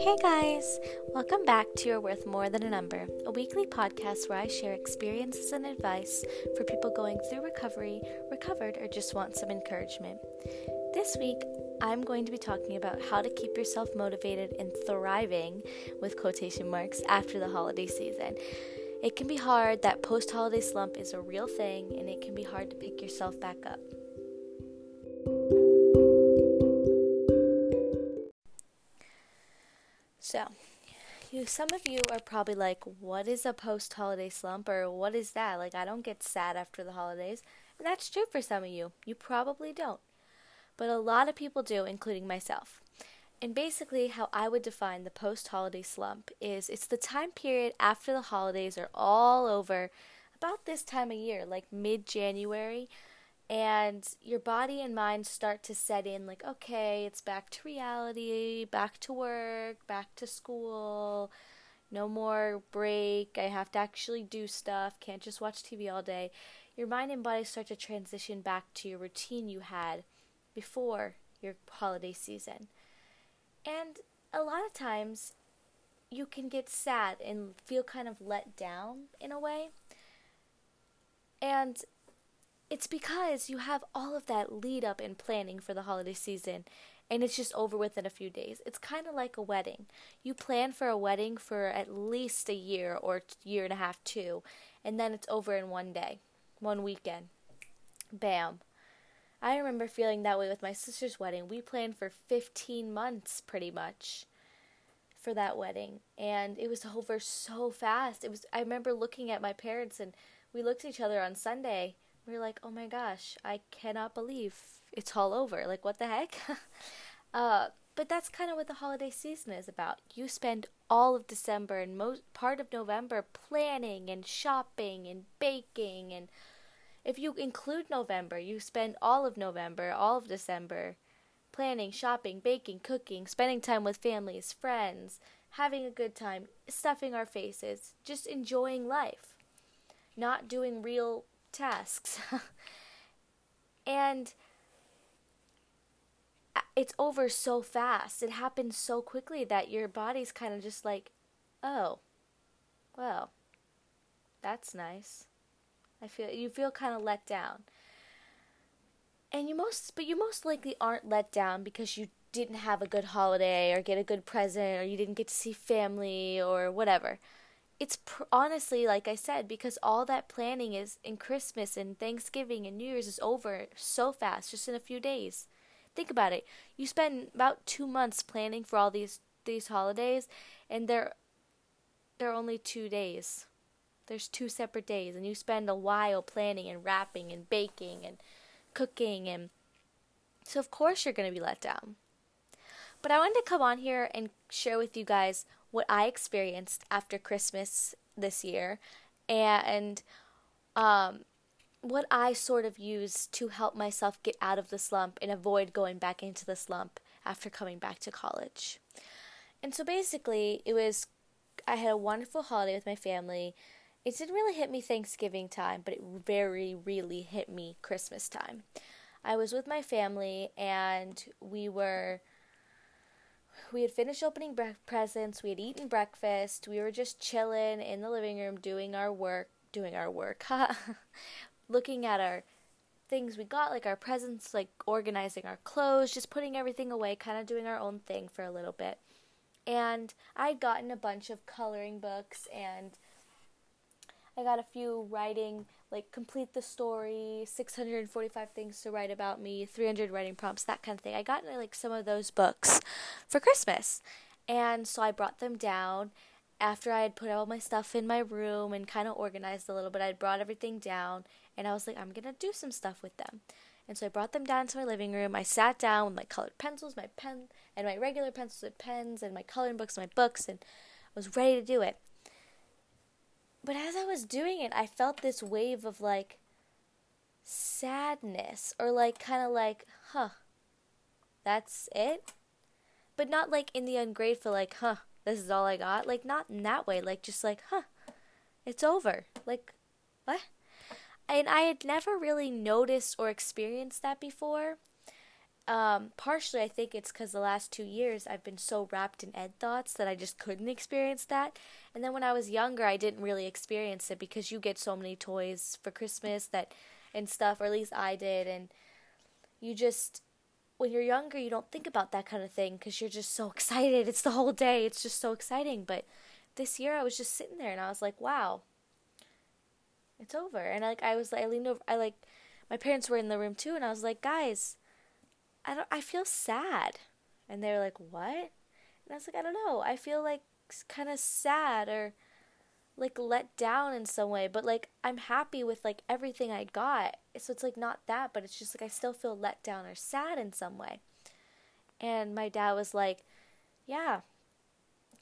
Hey guys! Welcome back to You're Worth More Than a Number, a weekly podcast where I share experiences and advice for people going through recovery, recovered, or just want some encouragement. This week, I'm going to be talking about how to keep yourself motivated and thriving, with quotation marks, after the holiday season. It can be hard, that post holiday slump is a real thing, and it can be hard to pick yourself back up. You some of you are probably like, "What is a post-holiday slump or what is that?" Like, I don't get sad after the holidays. And that's true for some of you. You probably don't. But a lot of people do, including myself. And basically, how I would define the post holiday slump is it's the time period after the holidays are all over, about this time of year, like mid January, and your body and mind start to set in like okay it's back to reality back to work back to school. No more break. I have to actually do stuff. Can't just watch tv all day. Your mind and body start to transition back to your routine you had before your holiday season. And a lot of times you can get sad and feel kind of let down in a way. And it's because you have all of that lead up and planning for the holiday season and it's just over within a few days. It's kind of like a wedding. You plan for a wedding for at least a year or year and a half two, and then it's over in one day, one weekend. Bam. I remember feeling that way with my sister's wedding. We planned for 15 months pretty much for that wedding, and it was over so fast. It was I remember looking at my parents and we looked at each other on Sunday we were like, oh my gosh, I cannot believe it's all over. Like, what the heck? uh, but that's kind of what the holiday season is about. You spend all of December and most part of November planning and shopping and baking and if you include November, you spend all of November, all of December planning, shopping, baking, cooking, spending time with families, friends, having a good time, stuffing our faces, just enjoying life. Not doing real tasks. and uh, it's over so fast. It happens so quickly that your body's kind of just like, oh, well, that's nice. I feel you feel kind of let down. And you most but you most likely aren't let down because you didn't have a good holiday or get a good present or you didn't get to see family or whatever it's pr- honestly like I said because all that planning is in Christmas and Thanksgiving and New Year's is over so fast just in a few days. Think about it. You spend about 2 months planning for all these these holidays and they're they're only 2 days. There's two separate days and you spend a while planning and wrapping and baking and cooking and so of course you're going to be let down. But I wanted to come on here and share with you guys what I experienced after Christmas this year and um, what I sort of used to help myself get out of the slump and avoid going back into the slump after coming back to college. And so basically, it was I had a wonderful holiday with my family. It didn't really hit me Thanksgiving time, but it very, really hit me Christmas time. I was with my family and we were we had finished opening bre- presents, we had eaten breakfast, we were just chilling in the living room doing our work, doing our work, looking at our things we got, like our presents, like organizing our clothes, just putting everything away, kind of doing our own thing for a little bit. And I'd gotten a bunch of coloring books and I got a few writing, like complete the story, 645 things to write about me, 300 writing prompts, that kind of thing. I got like some of those books for Christmas. And so I brought them down after I had put all my stuff in my room and kind of organized a little bit. I brought everything down and I was like, I'm going to do some stuff with them. And so I brought them down to my living room. I sat down with my colored pencils, my pen, and my regular pencils and pens, and my coloring books, and my books, and I was ready to do it. But as I was doing it, I felt this wave of like sadness or like kind of like, huh, that's it? But not like in the ungrateful, like, huh, this is all I got. Like, not in that way. Like, just like, huh, it's over. Like, what? And I had never really noticed or experienced that before. Um, partially, I think it's because the last two years I've been so wrapped in ed thoughts that I just couldn't experience that. And then when I was younger, I didn't really experience it because you get so many toys for Christmas that and stuff, or at least I did. And you just, when you're younger, you don't think about that kind of thing because you're just so excited. It's the whole day. It's just so exciting. But this year, I was just sitting there and I was like, wow, it's over. And like I was, I leaned over, I like, my parents were in the room too, and I was like, guys I don't I feel sad. And they were like, "What?" And I was like, "I don't know. I feel like kind of sad or like let down in some way, but like I'm happy with like everything I got. So it's like not that, but it's just like I still feel let down or sad in some way." And my dad was like, "Yeah.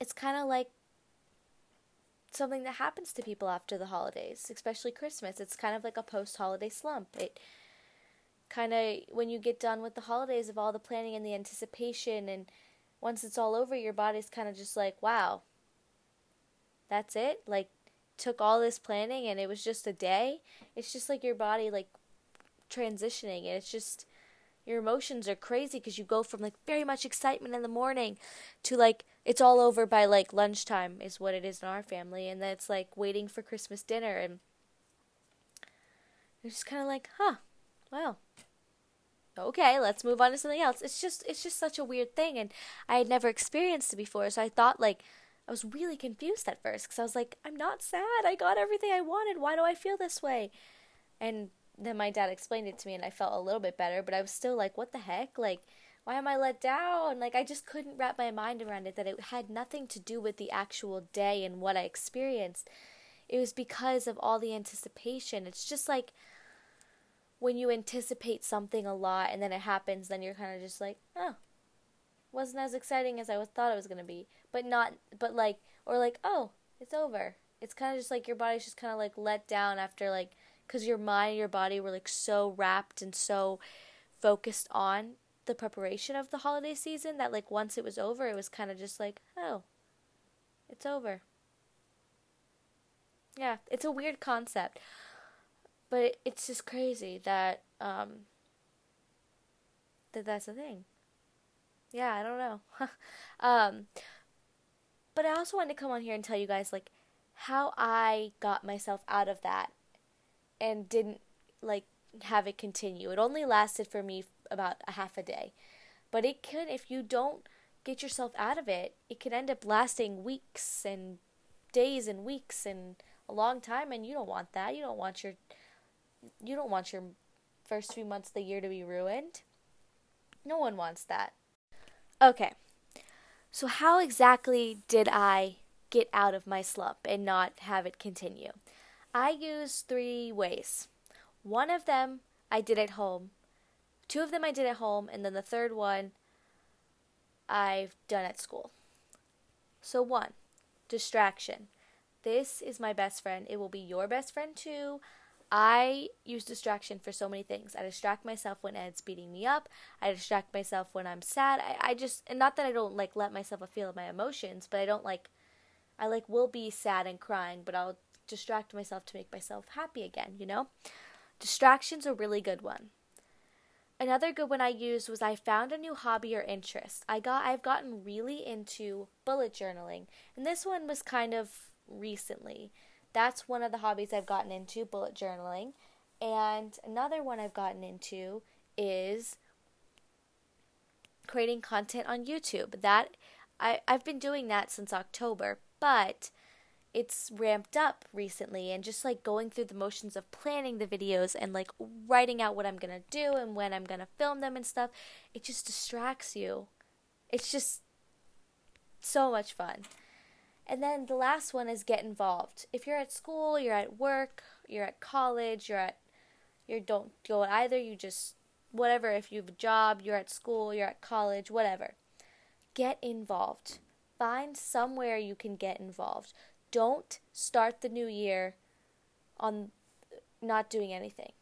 It's kind of like something that happens to people after the holidays, especially Christmas. It's kind of like a post-holiday slump. It kind of when you get done with the holidays of all the planning and the anticipation and once it's all over your body's kind of just like wow that's it? Like took all this planning and it was just a day? It's just like your body like transitioning and it's just your emotions are crazy because you go from like very much excitement in the morning to like it's all over by like lunchtime is what it is in our family and then it's like waiting for christmas dinner and it's just kind of like huh well okay, let's move on to something else. It's just it's just such a weird thing and I had never experienced it before. So I thought like I was really confused at first cuz I was like I'm not sad. I got everything I wanted. Why do I feel this way? And then my dad explained it to me and I felt a little bit better, but I was still like what the heck? Like why am I let down? Like I just couldn't wrap my mind around it that it had nothing to do with the actual day and what I experienced. It was because of all the anticipation. It's just like when you anticipate something a lot and then it happens, then you're kind of just like, oh, wasn't as exciting as I was thought it was gonna be, but not, but like, or like, oh, it's over. It's kind of just like your body's just kind of like let down after like, cause your mind, and your body were like so wrapped and so focused on the preparation of the holiday season that like once it was over, it was kind of just like, oh, it's over. Yeah, it's a weird concept. But it's just crazy that um, that that's a thing. Yeah, I don't know. um, but I also wanted to come on here and tell you guys like how I got myself out of that and didn't like have it continue. It only lasted for me about a half a day. But it could if you don't get yourself out of it, it could end up lasting weeks and days and weeks and a long time and you don't want that. You don't want your you don't want your first few months of the year to be ruined. No one wants that. Okay. So how exactly did I get out of my slump and not have it continue? I used three ways. One of them I did at home. Two of them I did at home and then the third one I've done at school. So one, distraction. This is my best friend. It will be your best friend too. I use distraction for so many things. I distract myself when Ed's beating me up. I distract myself when I'm sad. I, I just, and not that I don't like let myself feel my emotions, but I don't like, I like will be sad and crying, but I'll distract myself to make myself happy again, you know? Distraction's a really good one. Another good one I used was I found a new hobby or interest. I got I've gotten really into bullet journaling, and this one was kind of recently. That's one of the hobbies I've gotten into, bullet journaling. And another one I've gotten into is creating content on YouTube. That I, I've been doing that since October, but it's ramped up recently and just like going through the motions of planning the videos and like writing out what I'm gonna do and when I'm gonna film them and stuff, it just distracts you. It's just so much fun. And then the last one is get involved. If you're at school, you're at work, you're at college, you're at you don't go either, you just whatever, if you have a job, you're at school, you're at college, whatever. Get involved. Find somewhere you can get involved. Don't start the new year on not doing anything.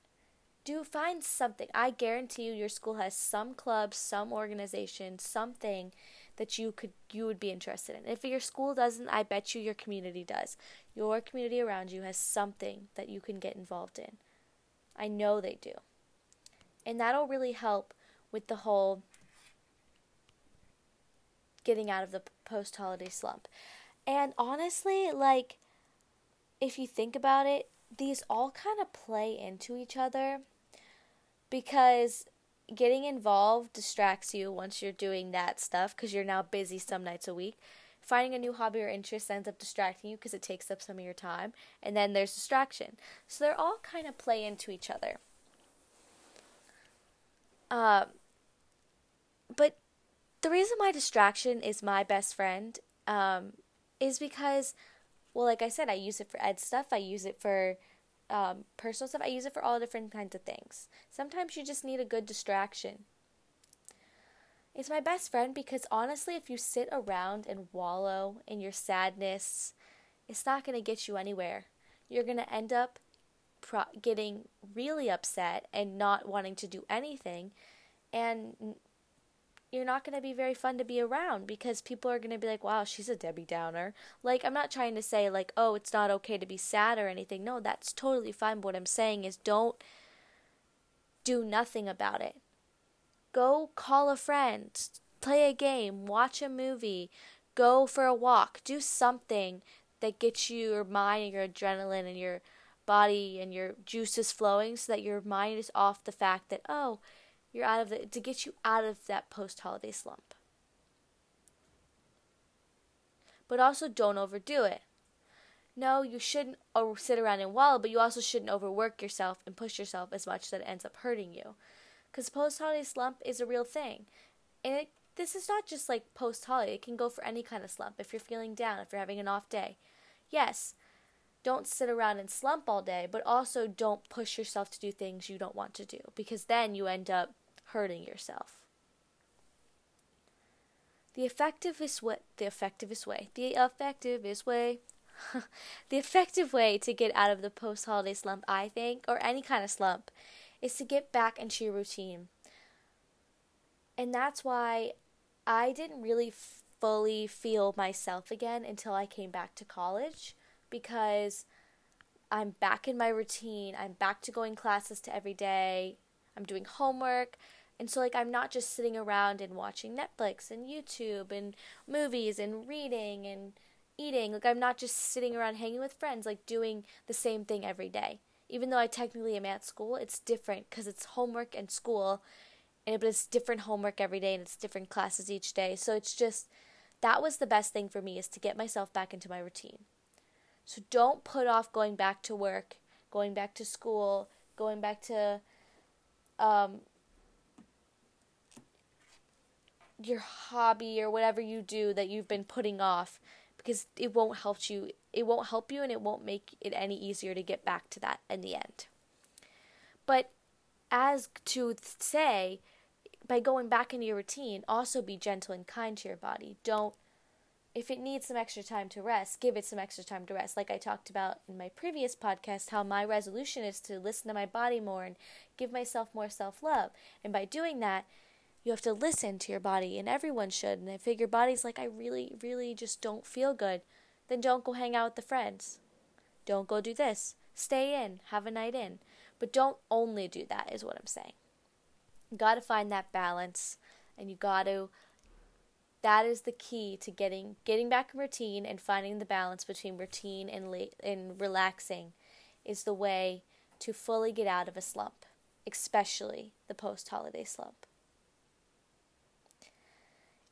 Do find something. I guarantee you your school has some club, some organization, something that you could you would be interested in. If your school doesn't, I bet you your community does. Your community around you has something that you can get involved in. I know they do. And that'll really help with the whole getting out of the post holiday slump. And honestly, like, if you think about it, these all kind of play into each other because getting involved distracts you once you're doing that stuff because you're now busy some nights a week. Finding a new hobby or interest ends up distracting you because it takes up some of your time, and then there's distraction. So they're all kind of play into each other. Um, but the reason my distraction is my best friend um, is because, well, like I said, I use it for ed stuff. I use it for um, personal stuff. I use it for all different kinds of things. Sometimes you just need a good distraction. It's my best friend because honestly, if you sit around and wallow in your sadness, it's not going to get you anywhere. You're going to end up pro- getting really upset and not wanting to do anything. And you're not going to be very fun to be around because people are going to be like, wow, she's a Debbie Downer. Like, I'm not trying to say, like, oh, it's not okay to be sad or anything. No, that's totally fine. But what I'm saying is don't do nothing about it. Go call a friend, play a game, watch a movie, go for a walk, do something that gets you your mind and your adrenaline and your body and your juices flowing so that your mind is off the fact that, oh, you're out of the to get you out of that post holiday slump. But also don't overdo it. No, you shouldn't sit around and wallow, but you also shouldn't overwork yourself and push yourself as much that it ends up hurting you. Because post holiday slump is a real thing. And it, this is not just like post holiday, it can go for any kind of slump. If you're feeling down, if you're having an off day. Yes, don't sit around and slump all day, but also don't push yourself to do things you don't want to do because then you end up hurting yourself. The effectivest way, the effectivest way, the effectivest way, the effective way to get out of the post holiday slump, I think, or any kind of slump, is to get back into your routine. And that's why I didn't really fully feel myself again until I came back to college because I'm back in my routine. I'm back to going classes to every day. I'm doing homework. And so, like, I'm not just sitting around and watching Netflix and YouTube and movies and reading and eating. Like, I'm not just sitting around hanging with friends, like, doing the same thing every day. Even though I technically am at school, it's different because it's homework and school, and but it's different homework every day and it's different classes each day. So it's just that was the best thing for me is to get myself back into my routine. So don't put off going back to work, going back to school, going back to um, your hobby or whatever you do that you've been putting off because it won't help you it won't help you and it won't make it any easier to get back to that in the end. But as to say by going back into your routine also be gentle and kind to your body. Don't if it needs some extra time to rest give it some extra time to rest like i talked about in my previous podcast how my resolution is to listen to my body more and give myself more self-love and by doing that you have to listen to your body, and everyone should. And if your body's like, I really, really just don't feel good, then don't go hang out with the friends. Don't go do this. Stay in, have a night in. But don't only do that, is what I'm saying. You gotta find that balance, and you gotta. That is the key to getting getting back in routine and finding the balance between routine and la- and relaxing, is the way to fully get out of a slump, especially the post holiday slump.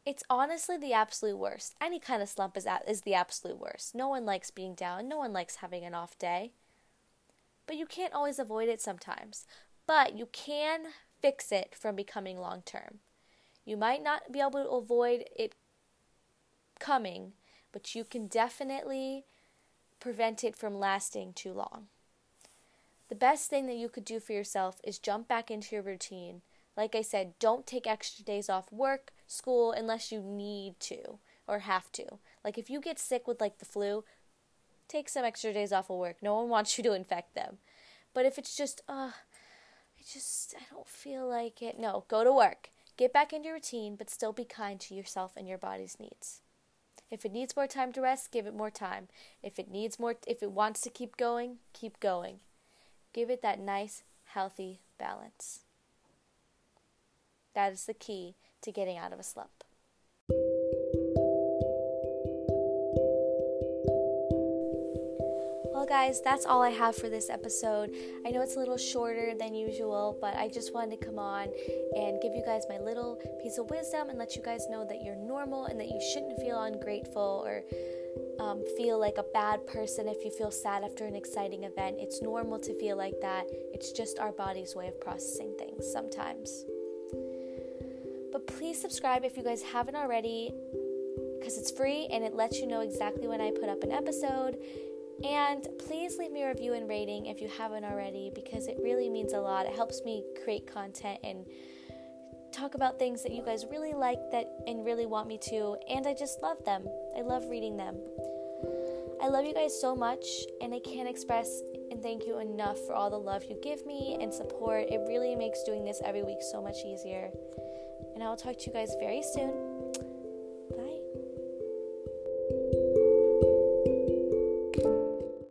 It's honestly the absolute worst. Any kind of slump is, is the absolute worst. No one likes being down, no one likes having an off day. But you can't always avoid it sometimes. But you can fix it from becoming long term. You might not be able to avoid it coming, but you can definitely prevent it from lasting too long. The best thing that you could do for yourself is jump back into your routine. Like I said, don't take extra days off work school unless you need to or have to. Like if you get sick with like the flu, take some extra days off of work. No one wants you to infect them. But if it's just, uh, I just, I don't feel like it. No, go to work. Get back into your routine, but still be kind to yourself and your body's needs. If it needs more time to rest, give it more time. If it needs more, if it wants to keep going, keep going. Give it that nice, healthy balance. That is the key to getting out of a slump. Guys, that's all I have for this episode. I know it's a little shorter than usual, but I just wanted to come on and give you guys my little piece of wisdom and let you guys know that you're normal and that you shouldn't feel ungrateful or um, feel like a bad person if you feel sad after an exciting event. It's normal to feel like that. It's just our body's way of processing things sometimes. But please subscribe if you guys haven't already because it's free and it lets you know exactly when I put up an episode. And please leave me a review and rating if you haven't already because it really means a lot. It helps me create content and talk about things that you guys really like that and really want me to and I just love them. I love reading them. I love you guys so much and I can't express and thank you enough for all the love you give me and support. It really makes doing this every week so much easier. And I will talk to you guys very soon.